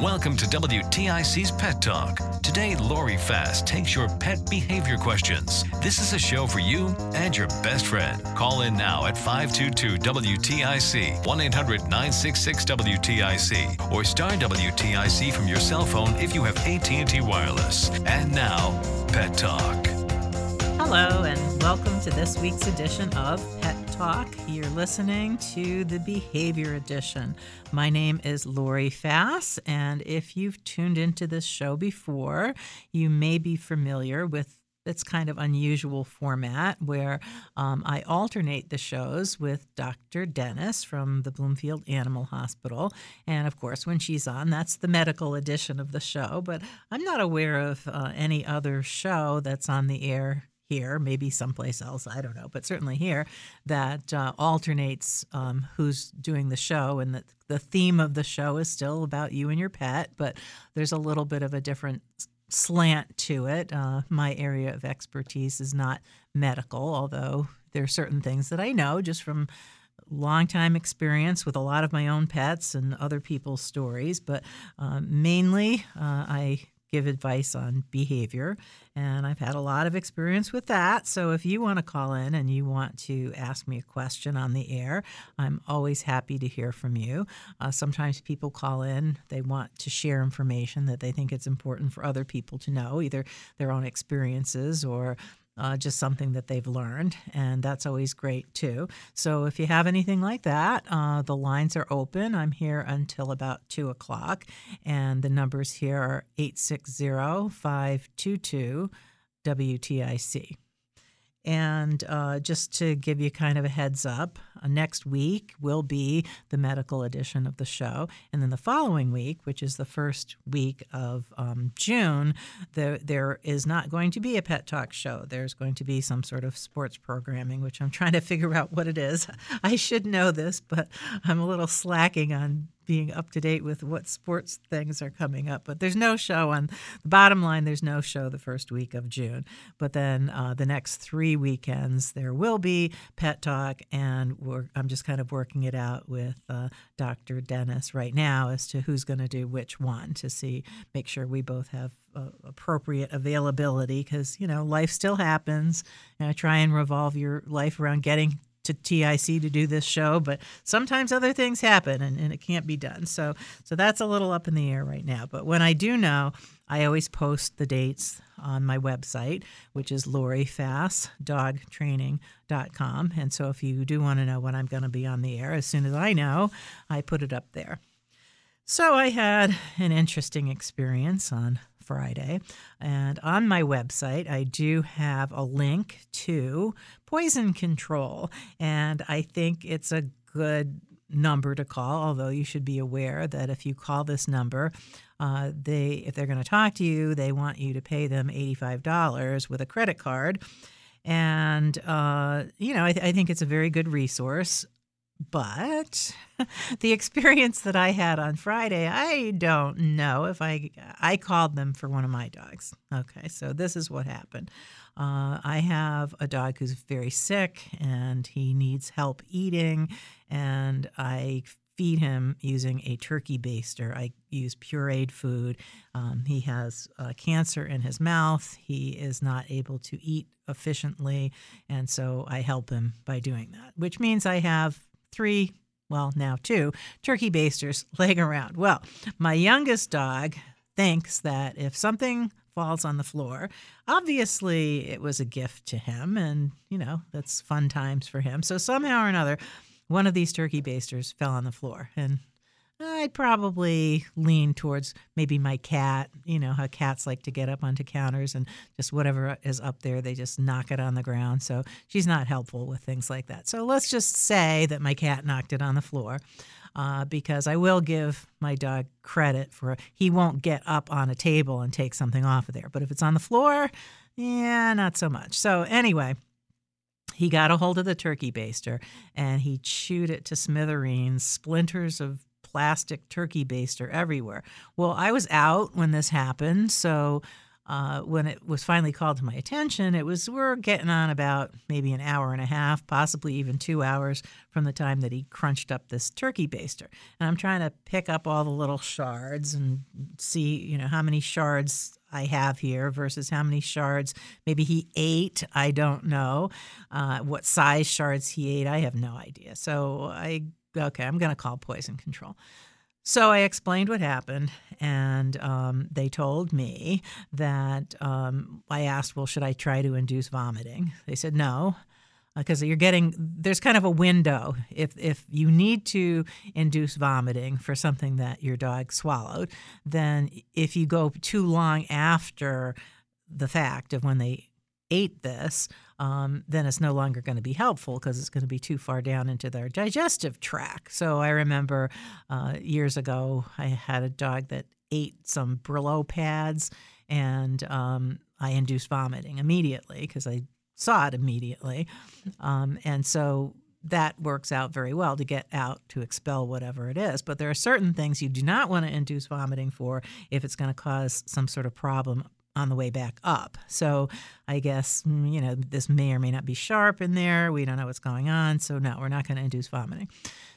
Welcome to WTIC's Pet Talk. Today, Laurie Fass takes your pet behavior questions. This is a show for you and your best friend. Call in now at 522 WTIC, 1 800 966 WTIC, or star WTIC from your cell phone if you have AT&T Wireless. And now, Pet Talk. Hello, and welcome to this week's edition of Pet Talk. You're listening to the Behavior Edition. My name is Laurie Fass, and if you've tuned into this show before, you may be familiar with its kind of unusual format where um, I alternate the shows with Dr. Dennis from the Bloomfield Animal Hospital. And of course, when she's on, that's the medical edition of the show. But I'm not aware of uh, any other show that's on the air here, maybe someplace else, I don't know, but certainly here, that uh, alternates um, who's doing the show. And the, the theme of the show is still about you and your pet, but there's a little bit of a different slant to it. Uh, my area of expertise is not medical, although there are certain things that I know just from long time experience with a lot of my own pets and other people's stories, but uh, mainly uh, I give advice on behavior. And I've had a lot of experience with that. So if you want to call in and you want to ask me a question on the air, I'm always happy to hear from you. Uh, sometimes people call in, they want to share information that they think it's important for other people to know, either their own experiences or uh, just something that they've learned, and that's always great too. So if you have anything like that, uh, the lines are open. I'm here until about 2 o'clock, and the numbers here are 860 522 WTIC. And uh, just to give you kind of a heads up, uh, next week will be the medical edition of the show. And then the following week, which is the first week of um, June, there, there is not going to be a Pet Talk show. There's going to be some sort of sports programming, which I'm trying to figure out what it is. I should know this, but I'm a little slacking on being up to date with what sports things are coming up. But there's no show on the bottom line. There's no show the first week of June. But then uh, the next three weekends there will be Pet Talk, and I'm just kind of working it out with uh, Dr. Dennis right now as to who's going to do which one to see, make sure we both have uh, appropriate availability because you know life still happens and i try and revolve your life around getting to TIC to do this show, but sometimes other things happen and, and it can't be done. So so that's a little up in the air right now. But when I do know, I always post the dates on my website, which is lorifassdogtraining.com. And so if you do want to know when I'm going to be on the air, as soon as I know, I put it up there. So I had an interesting experience on Friday. And on my website, I do have a link to poison control. And I think it's a good number to call, although you should be aware that if you call this number, uh, they if they're going to talk to you, they want you to pay them $85 with a credit card. And, uh, you know, I, th- I think it's a very good resource. But the experience that I had on Friday, I don't know if I I called them for one of my dogs. Okay, so this is what happened. Uh, I have a dog who's very sick and he needs help eating, and I feed him using a turkey baster. I use pureed food. Um, he has uh, cancer in his mouth. He is not able to eat efficiently, and so I help him by doing that, which means I have three well, now two, turkey basters laying around. Well, my youngest dog thinks that if something falls on the floor, obviously it was a gift to him and, you know, that's fun times for him. So somehow or another, one of these turkey basters fell on the floor and I'd probably lean towards maybe my cat. You know how cats like to get up onto counters and just whatever is up there, they just knock it on the ground. So she's not helpful with things like that. So let's just say that my cat knocked it on the floor. Uh, because I will give my dog credit for he won't get up on a table and take something off of there. But if it's on the floor, yeah, not so much. So anyway, he got a hold of the turkey baster and he chewed it to smithereens, splinters of plastic turkey baster everywhere. Well, I was out when this happened, so uh, when it was finally called to my attention, it was we're getting on about maybe an hour and a half, possibly even two hours from the time that he crunched up this turkey baster. And I'm trying to pick up all the little shards and see, you know, how many shards I have here versus how many shards maybe he ate. I don't know. Uh, what size shards he ate, I have no idea. So I okay, I'm going to call poison control. So I explained what happened, and um, they told me that um, I asked, well, should I try to induce vomiting? They said no, because uh, you're getting there's kind of a window. If if you need to induce vomiting for something that your dog swallowed, then if you go too long after the fact of when they ate this, um, then it's no longer going to be helpful because it's going to be too far down into their digestive tract. So I remember uh, years ago, I had a dog that ate some Brillo pads and um, I induced vomiting immediately because I saw it immediately. Um, and so that works out very well to get out to expel whatever it is. But there are certain things you do not want to induce vomiting for if it's going to cause some sort of problem on the way back up. So I guess, mm, you know, this may or may not be sharp in there. We don't know what's going on. So, no, we're not going to induce vomiting.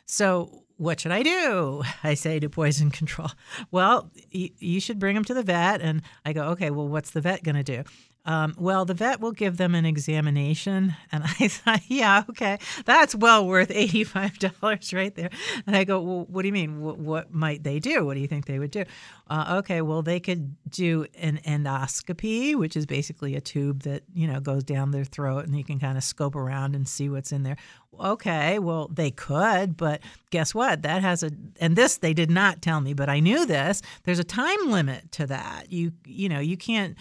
So, what should I do? I say to poison control. Well, y- you should bring them to the vet. And I go, okay, well, what's the vet going to do? Um, well, the vet will give them an examination. And I thought, yeah, okay, that's well worth $85 right there. And I go, well, what do you mean? What, what might they do? What do you think they would do? Uh, okay, well, they could do an endoscopy, which is basically a tube that, you know, goes down their throat and you can kind of scope around and see what's in there. Okay, well, they could, but guess what? That has a, and this they did not tell me, but I knew this. There's a time limit to that. You, you know, you can't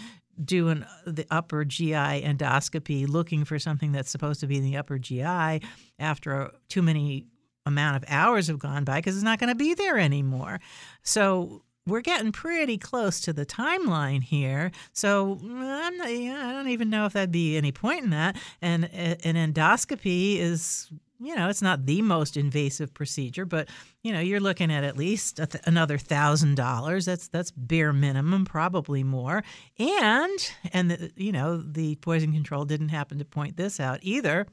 do an the upper GI endoscopy looking for something that's supposed to be in the upper GI after too many amount of hours have gone by because it's not going to be there anymore. So we're getting pretty close to the timeline here. So not, I don't even know if that'd be any point in that. And an endoscopy is you know, it's not the most invasive procedure, but you know, you're looking at at least th- another thousand dollars. That's that's bare minimum, probably more. And and the, you know, the poison control didn't happen to point this out either.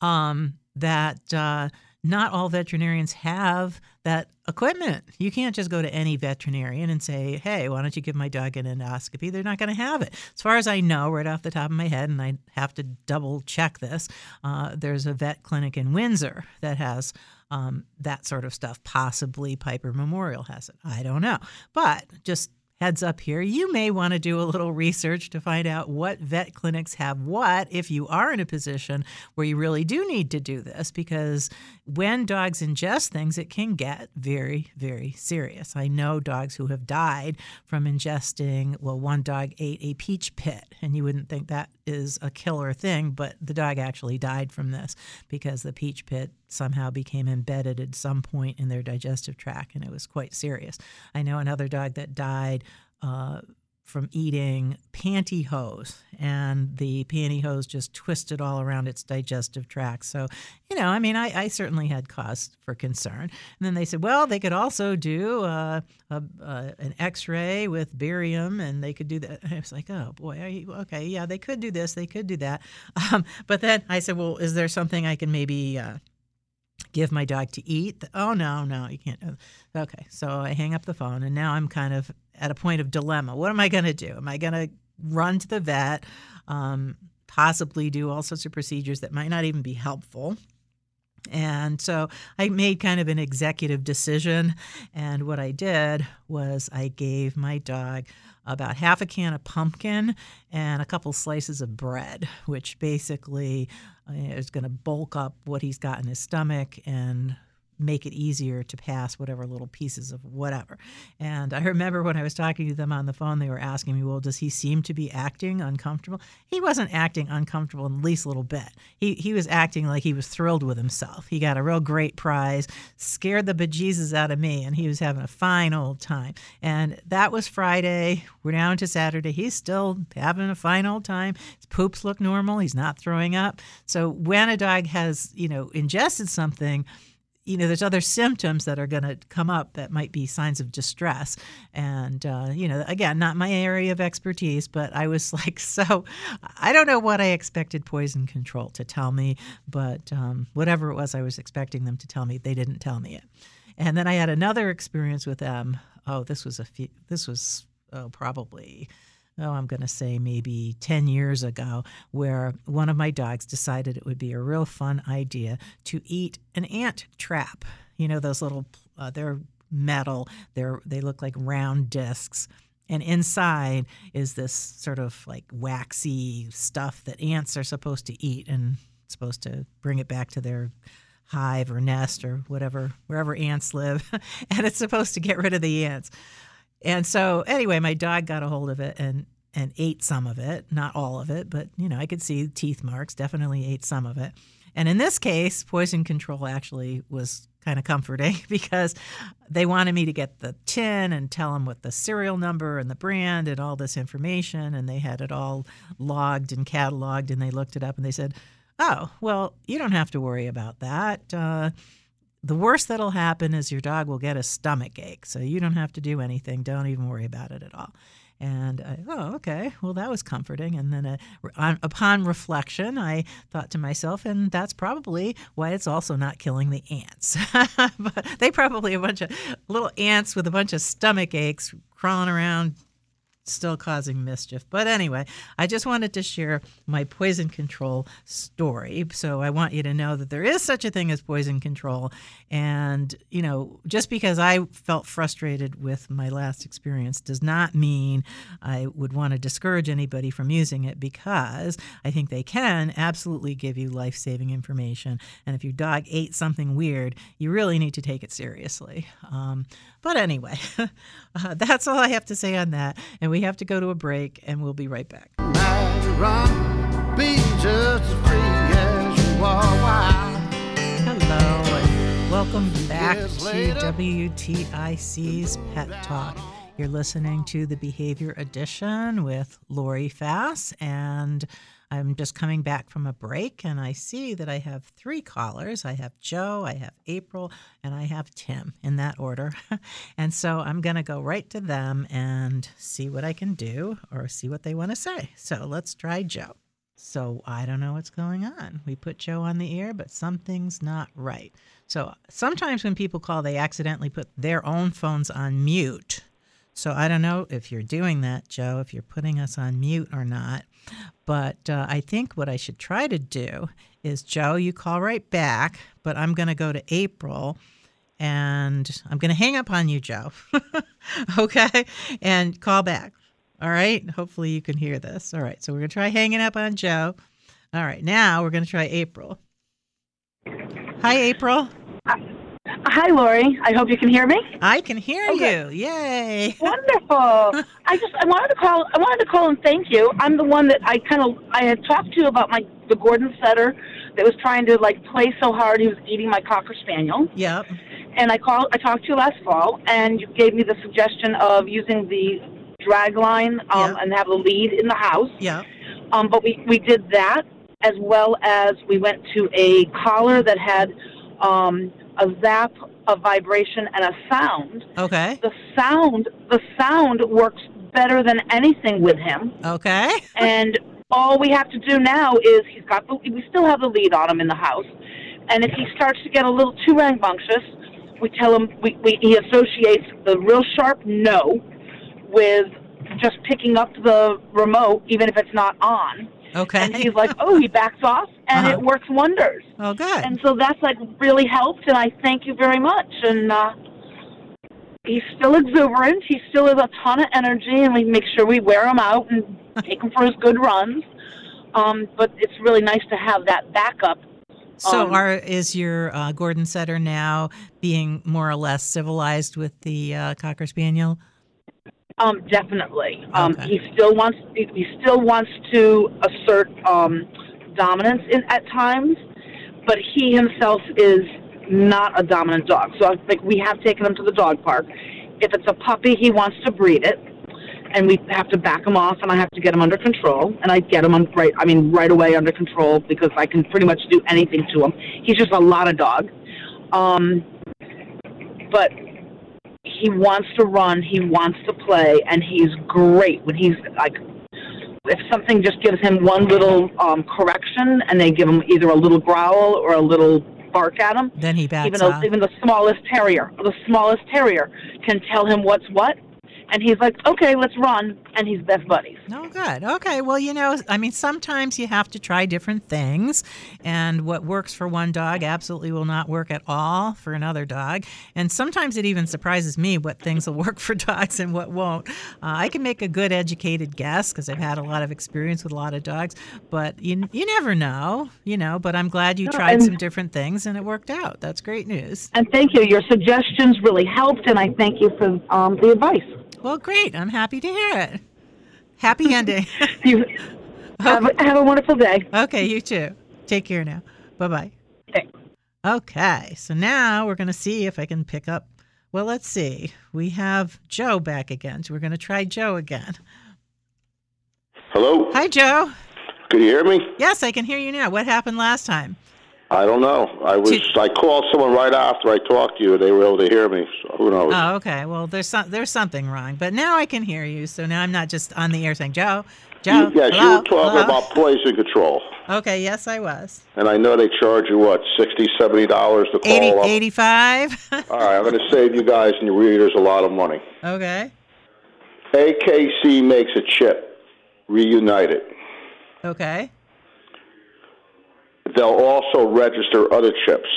Um, that uh, not all veterinarians have that equipment. You can't just go to any veterinarian and say, hey, why don't you give my dog an endoscopy? They're not going to have it. As far as I know, right off the top of my head, and I have to double check this, uh, there's a vet clinic in Windsor that has um, that sort of stuff. Possibly Pieper Memorial has it. I don't know. But just heads up here, you may want to do a little research to find out what vet clinics have what if you are in a position where you really do need to do this because when dogs ingest things, it can get very, very serious. I know dogs who have died from ingesting, well, one dog ate a peach pit, and you wouldn't think that is a killer thing, but the dog actually died from this because the peach pit somehow became embedded at some point in their digestive tract, and it was quite serious. I know another dog that died. Uh, from eating pantyhose, and the pantyhose just twisted all around its digestive tract. So, you know, I mean, I, I certainly had cause for concern. And then they said, well, they could also do uh, a, uh, an X-ray with barium, and they could do that. I was like, oh boy, okay, yeah, they could do this, they could do that. Um, but then I said, well, is there something I can maybe uh, give my dog to eat. Oh, no, no, you can't. Okay. So I hang up the phone, and now I'm kind of at a point of dilemma. What am I going to do? Am I going to run to the vet, um, possibly do all sorts of procedures that might not even be helpful? And so I made kind of an executive decision. And what I did was I gave my dog about half a can of pumpkin and a couple slices of bread, which basically uh, is going to bulk up what he's got in his stomach and make it easier to pass whatever little pieces of whatever. And I remember when I was talking to them on the phone, they were asking me, Well, does he seem to be acting uncomfortable? He wasn't acting uncomfortable in the least little bit. He, he was acting like he was thrilled with himself. He got a real great prize, scared the bejesus out of me, and he was having a fine old time. And that was Friday. We're down to Saturday. He's still having a fine old time. His poops look normal. He's not throwing up. So when a dog has, you know, ingested something, you know, there's other symptoms that are going to come up that might be signs of distress. And, uh, you know, again, not my area of expertise, but I was like, so I don't know what I expected poison control to tell me, but um, whatever it was I was expecting them to tell me, they didn't tell me it. And then I had another experience with them. Oh, this was a few, this was oh, probably oh, I'm going to say maybe 10 years ago, where one of my dogs decided it would be a real fun idea to eat an ant trap. You know, those little, uh, they're metal, they're, they look like round discs. And inside is this sort of like waxy stuff that ants are supposed to eat and supposed to bring it back to their hive or nest or whatever, wherever ants live. and it's supposed to get rid of the ants. And so anyway, my dog got a hold of it and and ate some of it, not all of it, but you know, I could see teeth marks, definitely ate some of it. And in this case, poison control actually was kind of comforting because they wanted me to get the tin and tell them what the serial number and the brand and all this information and they had it all logged and cataloged and they looked it up and they said, "Oh, well, you don't have to worry about that." Uh, the worst that'll happen is your dog will get a stomach ache. So you don't have to do anything. Don't even worry about it at all. And I, oh, okay, well, that was comforting. And then uh, on, upon reflection, I thought to myself, and that's probably why it's also not killing the ants. but they probably a bunch of little ants with a bunch of stomach aches crawling around still causing mischief. But anyway, I just wanted to share my poison control story. So I want you to know that there is such a thing as poison control. And, you know, just because I felt frustrated with my last experience does not mean I would want to discourage anybody from using it because I think they can absolutely give you life saving information. And if your dog ate something weird, you really need to take it seriously. Um, but anyway, uh, that's all I have to say on that. And we have to go to a break, and we'll be right back. Hello, and welcome back to WTIC's Pet Talk. You're listening to the Behavior Edition with Laurie Fass, and I'm just coming back from a break and I see that I have three callers. I have Joe, I have April, and I have Tim in that order. and so I'm going to go right to them and see what I can do or see what they want to say. So let's try Joe. So I don't know what's going on. We put Joe on the air, but something's not right. So sometimes when people call, they accidentally put their own phones on mute. So I don't know if you're doing that, Joe, if you're putting us on mute or not. But uh, I think what I should try to do is, Joe, you call right back, but I'm going to go to April and I'm going to hang up on you, Joe. okay? And call back. All right? Hopefully you can hear this. All right. So we're going to try hanging up on Joe. All right. Now we're going to try April. Hi, April. Hi, Laurie. I hope you can hear me. I can hear okay. you. Yay! Wonderful. I just I wanted to call. I wanted to call and thank you. I'm the one that I kind of I had talked to about my the Gordon setter that was trying to like play so hard he was eating my cocker spaniel. Yep. And I called. I talked to you last fall, and you gave me the suggestion of using the drag line um, yep. and have a lead in the house. Yeah. Um, but we we did that as well as we went to a collar that had um, a zap, a vibration, and a sound. Okay. The sound, the sound works better than anything with him. Okay. and all we have to do now is he's got the, we still have the lead on him in the house, and if he starts to get a little too rambunctious, we tell him we, we he associates the real sharp no with just picking up the remote, even if it's not on. Okay. And he's like, oh, he backs off, and Uh-huh. it works wonders. Oh, good. And so that's like really helped, and I thank you very much. And uh, he's still exuberant. He still has a ton of energy, and we make sure we wear him out and take him for his good runs. Um, but it's really nice to have that backup. So, Um, are is your uh, Gordon Setter now being more or less civilized with the uh, Cocker Spaniel? Um, definitely. Um, Okay. He still wants he he still wants to assert um, dominance in, at times, but he himself is not a dominant dog. So like we have taken him to the dog park. If it's a puppy, he wants to breed it, and we have to back him off, and I have to get him under control, and I get him on right. I mean, right away under control because I can pretty much do anything to him. He's just a lot of dog. Um, but he wants to run, he wants to play, and he's great when he's like. If something just gives him one little um, correction, and they give him either a little growl or a little bark at him, Then he backs even off. even the smallest terrier, the smallest terrier can tell him what's what, and he's like, "Okay, let's run," and he's best buddies. Oh, good. Okay. Well, you know, I mean, sometimes you have to try different things, and what works for one dog absolutely will not work at all for another dog. And sometimes it even surprises me what things will work for dogs and what won't. Uh, I can make a good educated guess because I've had a lot of experience with a lot of dogs, but you you never know, you know. But I'm glad you No, tried some different things and it worked out. That's great news. And thank you. Your suggestions really helped, and I thank you for um, the advice. Well, great. I'm happy to hear it. Happy ending. You have, a, have a wonderful day. okay, you too. Take care now. Bye bye. Thanks. Okay, so now we're going to see if I can pick up. Well, let's see. We have Joe back again, so we're going to try Joe again. Hello? Hi, Joe. Can you hear me? Yes, I can hear you now. What happened last time? I don't know. I was Did- I called someone right after I talked to you. They were able to hear me. So who knows? Oh, okay. Well, there's some, there's something wrong, but now I can hear you. So now I'm not just on the air saying Joe, Joe. yes, you were talking hello." about poison control, Okay, yes, I was. and I know they charge you what sixty, seventy dollars to call 80, up. 85. All right, I'm going to save you guys and your readers a lot of money. okay. AKC makes a chip, Reunited. Okay. They'll also register other chips.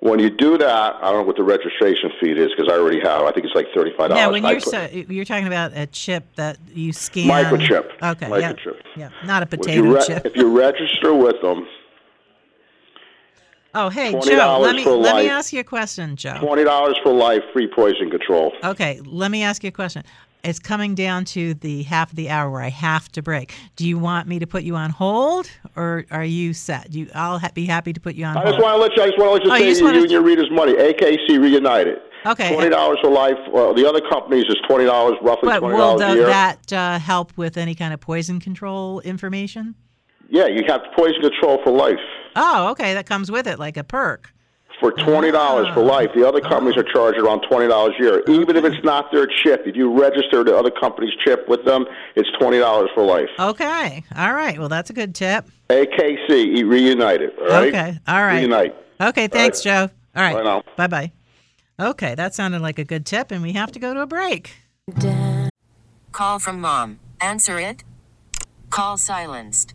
When you do that, I don't know what the registration fee is because I already have. I think it's like thirty-five dollars. Now, when you're so, you're talking about a chip that you scan. Microchip. Okay. Microchip. Yeah. Yeah. Not a if potato re- chip. if you register with them, Oh, hey, Joe. Let me let me ask you a question, Joe. twenty dollars for life, free poison control. Okay, let me ask you a question. It's coming down to the half of the hour where I have to break. Do you want me to put you on hold, or are you set? You, I'll ha- be happy to put you on I hold. just want to let you. I just want to Oh, let you you just save you, wanna- you and your readers money. AKC Reunited. Okay. Twenty dollars for life. Well, the other companies is twenty dollars, roughly but twenty will dollars a year. that uh, help with any kind of poison control information? yeah, you have poison control for life Oh, okay, that comes with it, like a perk. for twenty dollars for life. The other companies are charging around twenty dollars a year. Even if it's not their chip, if you register the other company's chip with them, it's twenty dollars for life. Okay, all right. Well, that's a good tip. AKC Reunited. All right. Okay, all right. Reunite. Okay, thanks, Joe. All right. Bye now. Bye bye. Okay, that sounded like a good tip, and we have to go to a break. Call from mom. Answer it. Call silenced.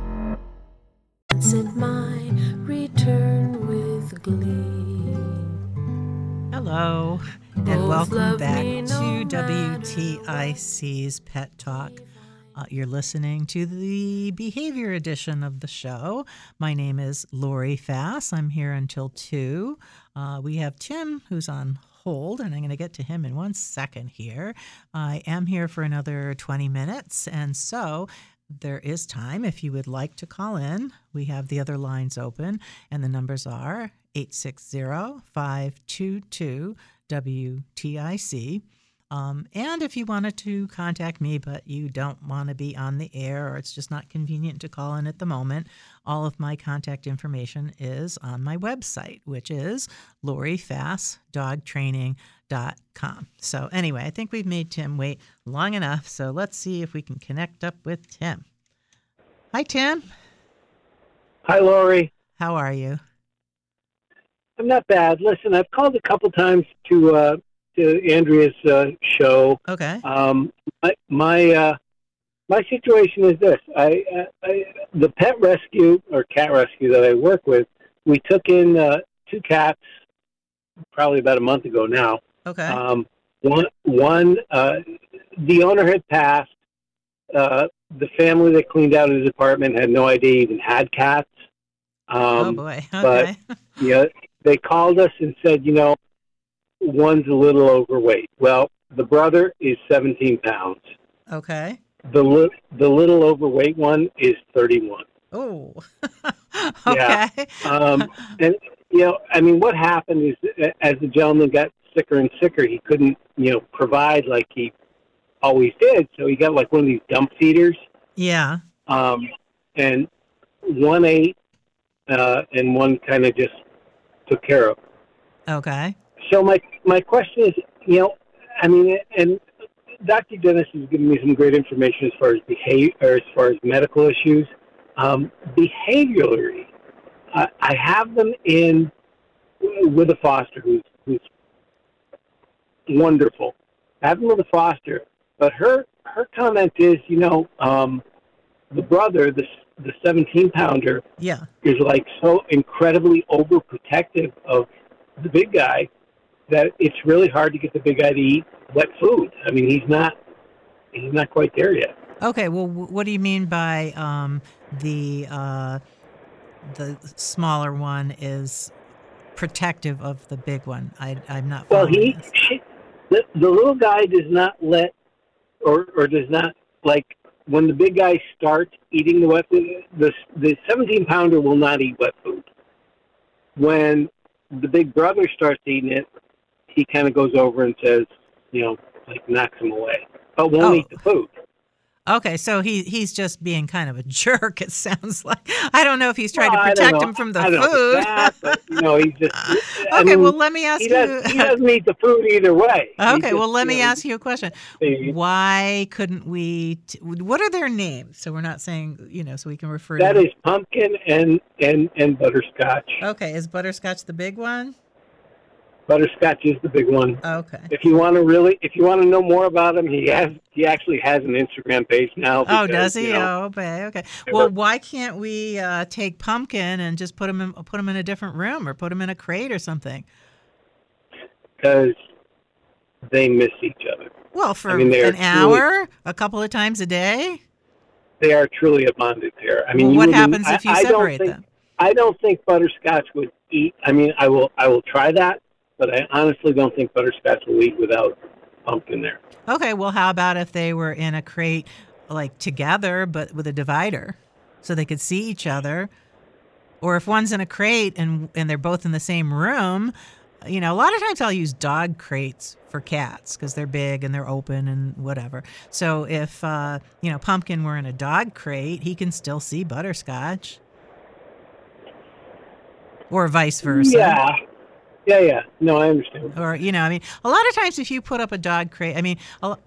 Sent my return with glee. Hello, and Both welcome back to no matter WTIC's Pet Talk. Uh, you're listening to the behavior edition of the show. My name is Laurie Fass. I'm here until 2. Uh, we have Tim who's on hold, and I'm going to get to him in one second here. I am here for another 20 minutes, and so there is time if you would like to call in. We have the other lines open, and the numbers are 860 522 WTIC. Um, and if you wanted to contact me, but you don't want to be on the air or it's just not convenient to call in at the moment, all of my contact information is on my website, which is lorifassdogtraining.com. So, anyway, I think we've made Tim wait long enough. So, let's see if we can connect up with Tim. Hi, Tim. Hi, Laurie. How are you? I'm not bad. Listen, I've called a couple times to uh, to Andrea's uh, show. Okay. Um, my my, uh, my situation is this: I, uh, I the pet rescue or cat rescue that I work with, we took in uh, two cats probably about a month ago now. Okay. Um, one one uh, the owner had passed. Uh, the family that cleaned out his apartment had no idea he even had cats. Um, oh, boy. Okay. but- yeah, they called us and said, you know, one's a little overweight. Well, the brother is 17 pounds. okay. The li- the little overweight one is 31. Oh. Yeah. okay. Um, and you know, I mean, what happened is as the gentleman got sicker and sicker, he couldn't, you know, provide like he always did. So he got like one of these dump feeders, Yeah. um, and one ate, uh, and one kind of just took care of. Okay. So my my question is, you know, I mean, and Dr. Dennis has given me some great information as far as behavior, as far as medical issues. Um, behaviorally, I, I have them in with a foster who's who's wonderful. I have them with foster, but her her comment is, you know, um, the brother, the the seventeen pounder, Yeah. is like so incredibly overprotective of the big guy that it's really hard to get the big guy to eat wet food. I mean, he's not he's not quite there yet. Okay. Well, what do you mean by um, the uh, the smaller one is protective of the big one? I, I'm not. Well, he she, the, the little guy does not let or or does not like when the big guy starts eating the wet food. The the seventeen pounder will not eat wet food. When the big brother starts eating it, he kind of goes over and says, you know, like knocks him away, but won't Oh. eat the food. Okay, so he he's just being kind of a jerk. It sounds like I don't know if he's trying Well, to protect him from the I food. that, but, you know, he just. I okay, mean, well let me ask he, you. does, he doesn't eat the food either way. Okay, just, well let me know, ask you a question. Why couldn't we? T- what are their names? So we're not saying you know, so we can refer That to. is pumpkin and and and butterscotch. Okay, is butterscotch the big one? Butterscotch is the big one. Okay. If you want to really, if you want to know more about him, he has he actually has an Instagram page now. Oh, does he? you know, Oh, okay. Okay. Well, why can't we uh, take Pumpkin and just put him in, put him in a different room or put him in a crate or something? because they miss each other. Well, for mean, they are an truly- hour, a couple of times a day. They are truly a bonded pair. I mean, well, what happens I- if you I don't separate think- them? I don't think butterscotch would eat. I mean, I will I will try that, but I honestly don't think butterscotch will eat without pumpkin there. Okay. Well, how about if they were in a crate, like together, but with a divider, so they could see each other? Or if one's in a crate and and they're both in the same room, you know, a lot of times I'll use dog crates for cats because they're big and they're open and whatever. So if uh, you know Pumpkin were in a dog crate, he can still see Butterscotch, or vice versa. Yeah, yeah, yeah. No, I understand. Or you know, I mean, a lot of times if you put up a dog crate, I mean,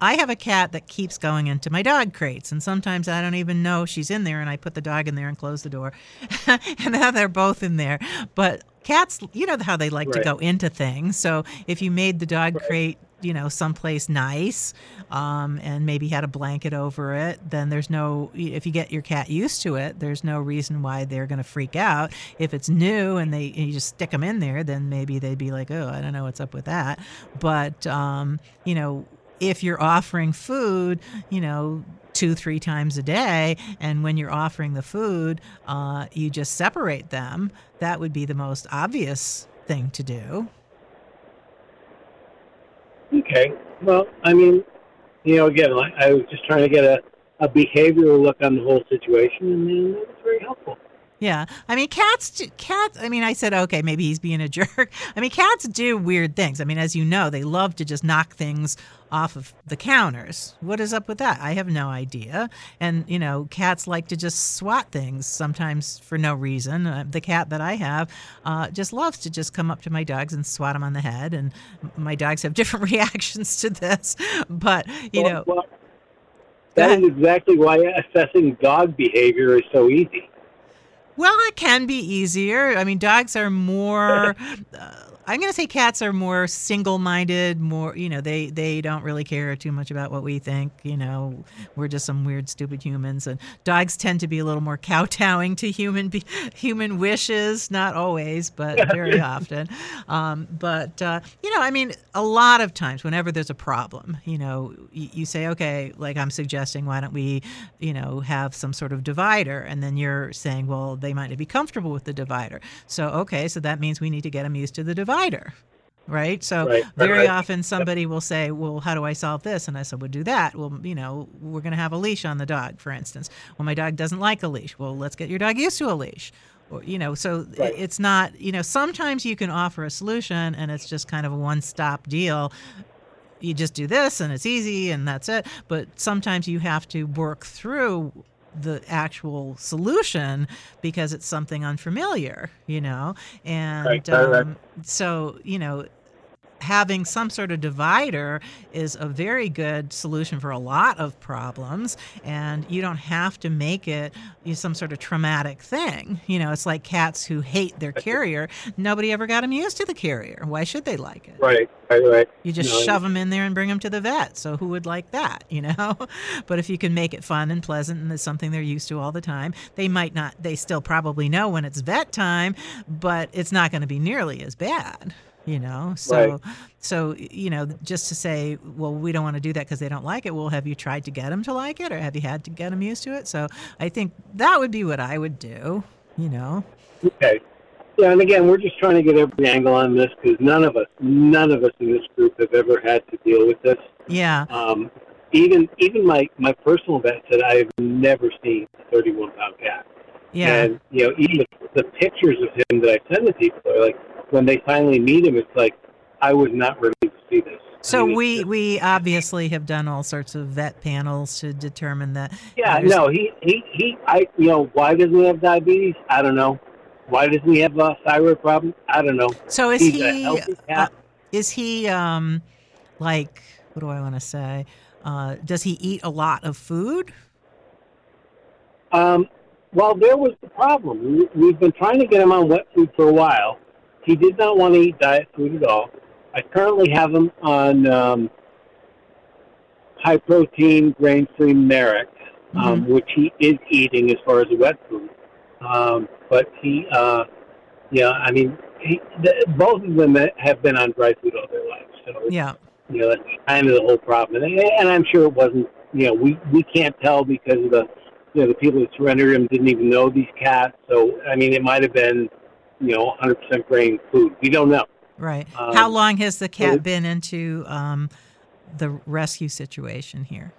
I have a cat that keeps going into my dog crates, and sometimes I don't even know she's in there, and I put the dog in there and close the door, and now they're both in there. But cats, you know how they like to go into things. So if you made the dog crate, you know, someplace nice, um, and maybe had a blanket over it, then there's no. If you get your cat used to it, there's no reason why they're going to freak out. If it's new and they and you just stick them in there, then maybe they'd be like, oh, I don't know what's up with that. But um, you know, if you're offering food, you know, two, three times a day, and when you're offering the food, uh, you just separate them. That would be the most obvious thing to do. Okay. Well, I mean, you know, again, like, I was just trying to get a, a behavioral look on the whole situation, and then that was very helpful. Yeah, I mean, cats. do- Cats. I mean, I said okay, maybe he's being a jerk. I mean, cats do weird things. I mean, as you know, they love to just knock things off of the counters. What is up with that? I have no idea. And you know, cats like to just swat things sometimes for no reason. Uh, the cat that I have uh, just loves to just come up to my dogs and swat them on the head. And my dogs have different reactions to this. But you Well, know, well, that is exactly why assessing dog behavior is so easy. Well, it can be easier. I mean, dogs are more. Uh, I'm going to say cats are more single-minded. More, you know, they they don't really care too much about what we think. You know, we're just some weird, stupid humans, and dogs tend to be a little more kowtowing to human be, human wishes. Not always, but very often. Um, but uh, you know, I mean, a lot of times, whenever there's a problem, you know, you, you say, okay, like I'm suggesting, why don't we, you know, have some sort of divider, and then you're saying, well, they might not be comfortable with the divider. So okay, so that means we need to get them used to the divider. Right. So Right, very right. often somebody will say, Well, how do I solve this? And I said, Well, do that. Well, you know, we're going to have a leash on the dog, for instance. Well, my dog doesn't like a leash. Well, let's get your dog used to a leash. Or, you know, so Right. it's not, you know, sometimes you can offer a solution and it's just kind of a one stop deal. You just do this and it's easy and that's it. But sometimes you have to work through the actual solution because it's something unfamiliar, you know? And Right, um, so, you know, having some sort of divider is a very good solution for a lot of problems and you don't have to make it some sort of traumatic thing you know it's like cats who hate their carrier nobody ever got them used to the carrier why should they like it Right, right, right. you just No, shove them in there and bring them to the vet. So who would like that, you know? but if you can make it fun and pleasant and it's something they're used to all the time, they might not. They still probably know when it's vet time, but it's not going to be nearly as bad, you know. So, so you know, just to say, well, we don't want to do that because they don't like it. Well, have you tried to get them to like it, or have you had to get them used to it? So I think that would be what I would do, you know. Okay. Yeah, and again, we're just trying to get every angle on this because none of us, none of us in this group have ever had to deal with this. Yeah. Um, even even my my personal vet said I have never seen a 31 pound cat. Yeah. And you know, even the, the pictures of him that I send to people are like when they finally meet him, it's like I was not ready to see this. So I mean, we we obviously have done all sorts of vet panels to determine that. Yeah, no, he, he, he, I, you know, why doesn't he have diabetes? I don't know. Why doesn't he have a thyroid problem? I don't know. So is He's he? Uh, is he um, like what do I want to say? Uh, does he eat a lot of food? Um, well, there was the problem. We, we've been trying to get him on wet food for a while. He did not want to eat diet food at all. I currently have him on um, high protein, grain free Merrick, um, which he is eating as far as wet food. Um, but he, uh, yeah, I mean, he, the, both of them have been on dry food all their lives. So Yeah. you know, that's kind of the whole problem. And, and I'm sure it wasn't, you know, we, we can't tell because of the, you know, the people that surrendered him didn't even know these cats. So, I mean, it might have been, you know, 100% grain food. We don't know. Right. Um, How long has the cat been into um, the rescue situation here?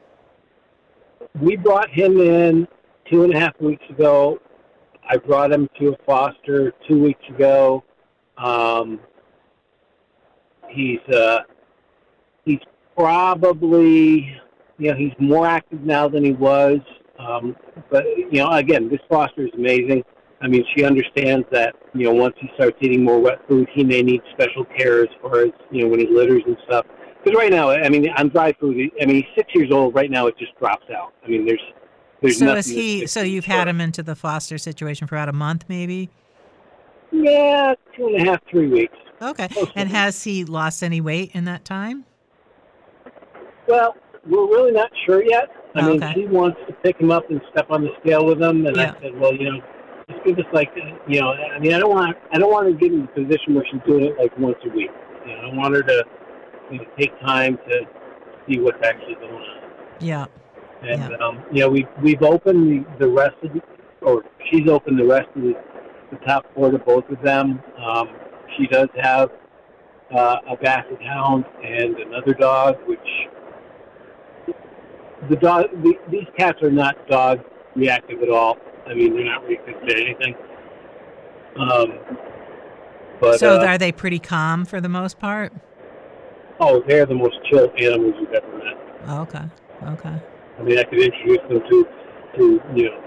We brought him in two and a half weeks ago. I brought him to a foster two weeks ago. Um, he's, uh, he's probably, you know, he's more active now than he was. Um, but you know, again, this foster is amazing. I mean, she understands that you know once he starts eating more wet food, he may need special care as far as you know when he litters and stuff. Because right now, I mean, on dry food, I mean, he's six years old right now. It just drops out. I mean, there's there's so nothing. is he? So you've had him into the foster situation for about a month, maybe. Yeah, two and a half, three weeks. Okay. Close And has he lost any weight in that time? Well, we're really not sure yet. I Oh, mean, she wants to pick him up and step on the scale with him, and Yeah. I said, well, you know, just give us like, you know, I mean, I don't want, I don't want to get in a position where she's doing it like once a week. You know, I want her to you know, take time to see what's actually going on. Yeah. And Yeah. um, you know, we we've opened the, the rest of the, or she's opened the rest of the, the top four to both of them. Um, she does have uh, a basset hound and another dog, which the dog the, these cats are not dog reactive at all. I mean, they're not reactive to anything. Um, but so uh, are they pretty calm for the most part? oh, they're the most chill animals you've ever met. Oh, okay. Okay. I mean, I could introduce them to, to you know,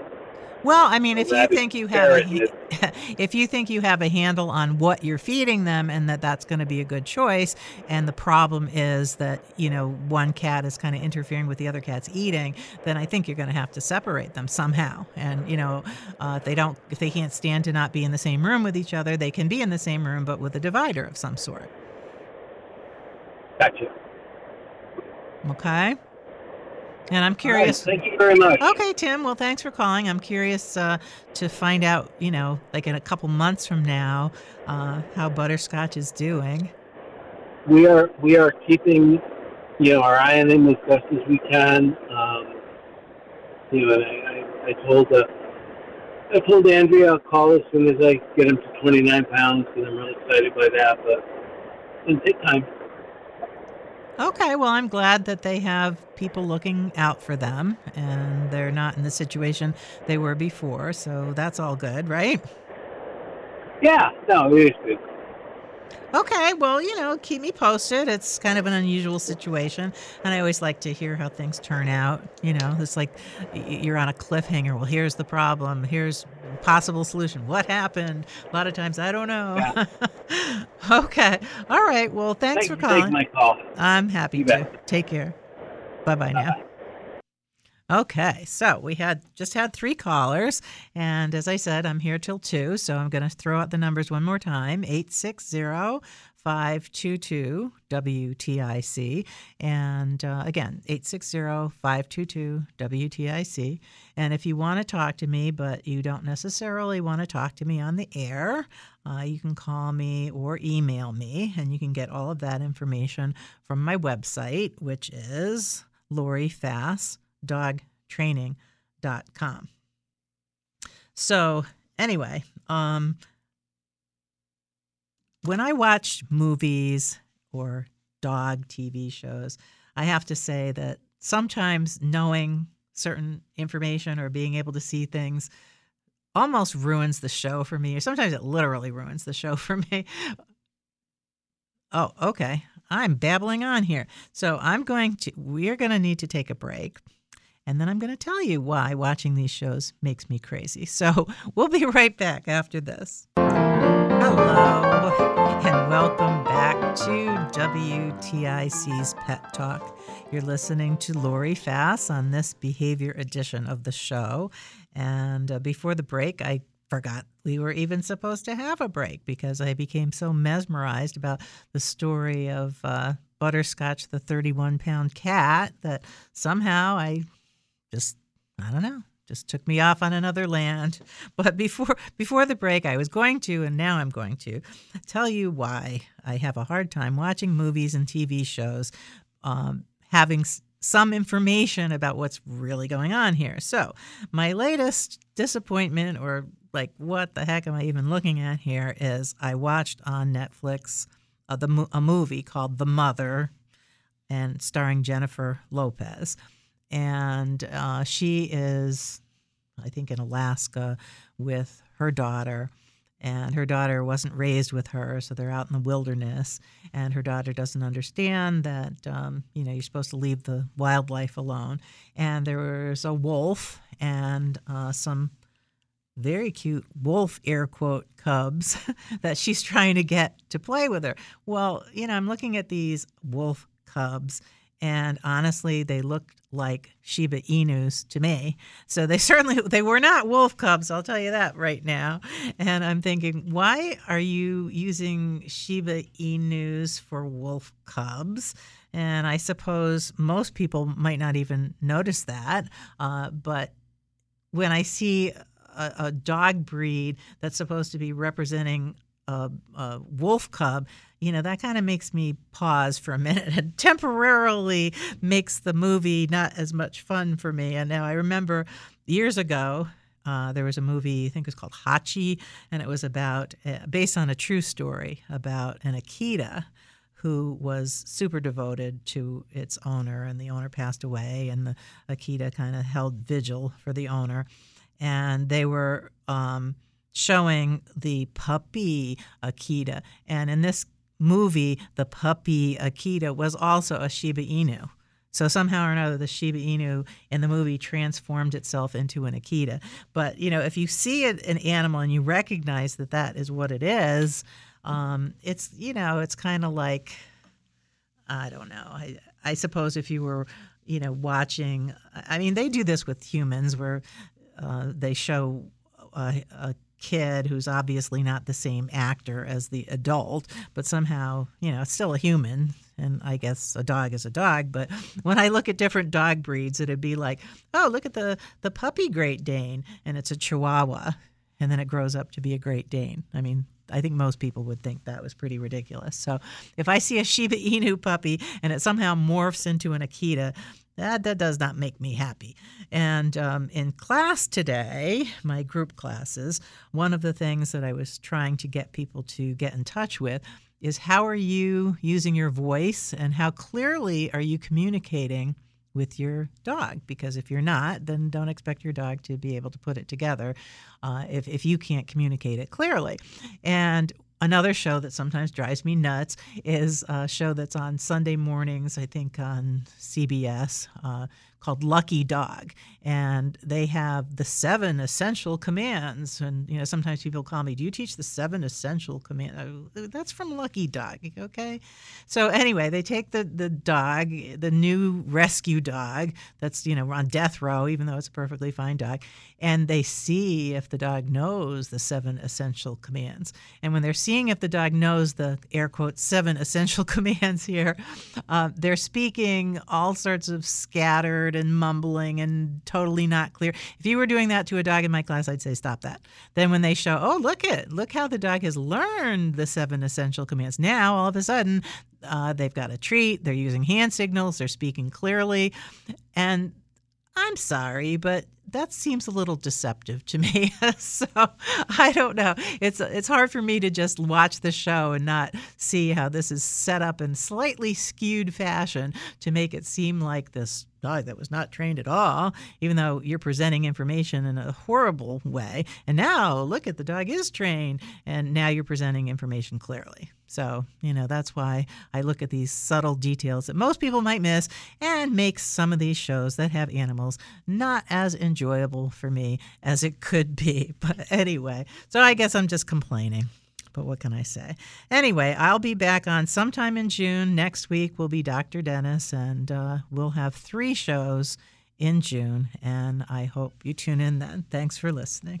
Well, I mean, A if you think you have a, if you think you have a handle on what you're feeding them and that that's going to be a good choice, and the problem is that you know one cat is kind of interfering with the other cat's eating, then I think you're going to have to separate them somehow. And you know, uh, if they don't, if they can't stand to not be in the same room with each other, they can be in the same room but with a divider of some sort. gotcha. Okay. And I'm All right, curious. thank you very much. Okay, Tim. Well, thanks for calling. I'm curious uh, to find out, you know, like in a couple months from now, uh, how Butterscotch is doing. We are we are keeping, you know, our eye on him as best as we can. Um, you know, and I, I, I told uh, I told Andrea I'll call as soon as I get him to 29 pounds, and I'm really excited by that. But it'll take time. Okay, well, I'm glad that they have people looking out for them and they're not in the situation they were before. So that's all good, right? Yeah, no, it is good. Okay, well, you know, keep me posted. It's kind of an unusual situation, and I always like to hear how things turn out. You know, it's like you're on a cliffhanger. Well, here's the problem. Here's possible solution. What happened? A lot of times I don't know. okay. All right. Well, thanks Thank for you for taking calling. my call. I'm happy You to. bet. Take care. Bye bye now. Okay, so we had just had three callers, and as I said, I'm here till two, so I'm going to throw out the numbers one more time 860 522 WTIC. And uh, again, 860 522 WTIC. And if you want to talk to me, but you don't necessarily want to talk to me on the air, uh, you can call me or email me, and you can get all of that information from my website, which is Laurie Fass dogtraining.com. So, anyway, um, when I watch movies or dog TV shows, I have to say that sometimes knowing certain information or being able to see things almost ruins the show for me, or sometimes it literally ruins the show for me. Oh, okay. I'm babbling on here. So I'm going to, we're going to need to take a break. And then I'm going to tell you why watching these shows makes me crazy. So we'll be right back after this. Hello, and welcome back to WTIC's Pet Talk. You're listening to Laurie Fass on this behavior edition of the show. And uh, before the break, I forgot we were even supposed to have a break because I became so mesmerized about the story of uh, Butterscotch, the 31 pound cat, that somehow I just, I don't know, just took me off on another land. But before before the break, I was going to, and now I'm going to tell you why I have a hard time watching movies and TV shows, um, having s- some information about what's really going on here. So my latest disappointment, or like what the heck am I even looking at here, is I watched on Netflix uh, the a movie called The Mother, and starring Jennifer Lopez and uh, she is, I think, in Alaska with her daughter. And her daughter wasn't raised with her, so they're out in the wilderness. And her daughter doesn't understand that, um, you know, you're supposed to leave the wildlife alone. And there was a wolf and uh, some very cute wolf air quote cubs that she's trying to get to play with her. Well, you know, I'm looking at these wolf cubs and honestly they looked like Shiba Inus to me. So they certainly they were not wolf cubs, I'll tell you that right now. And I'm thinking, why are you using Shiba Inus for wolf cubs? And I suppose most people might not even notice that, uh, but when I see a, a dog breed that's supposed to be representing a, a wolf cub, you know, that kind of makes me pause for a minute and temporarily makes the movie not as much fun for me. And now I remember years ago, uh, there was a movie, I think it was called Hachi, and it was about, uh, based on a true story about an Akita who was super devoted to its owner, and the owner passed away, and the Akita kind of held vigil for the owner. And they were um, showing the puppy Akita. And in this movie, the puppy Akita was also a Shiba Inu. So somehow or another, the Shiba Inu in the movie transformed itself into an Akita. But you know, if you see it, an animal and you recognize that that is what it is, um, it's you know, it's kind of like I don't know. I, I suppose if you were you know watching, I mean, they do this with humans where uh, they show a, a kid who's obviously not the same actor as the adult, but somehow, you know, still a human. And I guess a dog is a dog. But when I look at different dog breeds, it'd be like, oh, look at the, the puppy Great Dane, and it's a Chihuahua. And then it grows up to be a Great Dane. I mean, I think most people would think that was pretty ridiculous. So if I see a Shiba Inu puppy and it somehow morphs into an Akita, that, that does not make me happy. And um, in class today, my group classes, one of the things that I was trying to get people to get in touch with is how are you using your voice and how clearly are you communicating with your dog because if you're not then don't expect your dog to be able to put it together uh, if, if you can't communicate it clearly. And Another show that sometimes drives me nuts is a show that's on Sunday mornings, I think on CBS, uh, called Lucky Dog, and they have the seven essential commands. And you know, sometimes people call me, "Do you teach the seven essential commands?" Oh, that's from Lucky Dog, okay? So anyway, they take the the dog, the new rescue dog that's you know on death row, even though it's a perfectly fine dog, and they see if the dog knows the seven essential commands. And when they're seeing if the dog knows the air quotes seven essential commands here, uh, they're speaking all sorts of scattered and mumbling and totally not clear. If you were doing that to a dog in my class, I'd say stop that. Then when they show, oh look it, look how the dog has learned the seven essential commands. Now all of a sudden uh, they've got a treat. They're using hand signals. They're speaking clearly, and I'm sorry, but that seems a little deceptive to me. so I don't know. It's it's hard for me to just watch the show and not see how this is set up in slightly skewed fashion to make it seem like this dog that was not trained at all, even though you're presenting information in a horrible way. And now look at the dog is trained, and now you're presenting information clearly. So, you know, that's why I look at these subtle details that most people might miss and makes some of these shows that have animals not as enjoyable for me as it could be. But anyway, so I guess I'm just complaining. But what can I say? Anyway, I'll be back on sometime in June. Next week will be Dr. Dennis, and uh, we'll have three shows in June. And I hope you tune in then. Thanks for listening.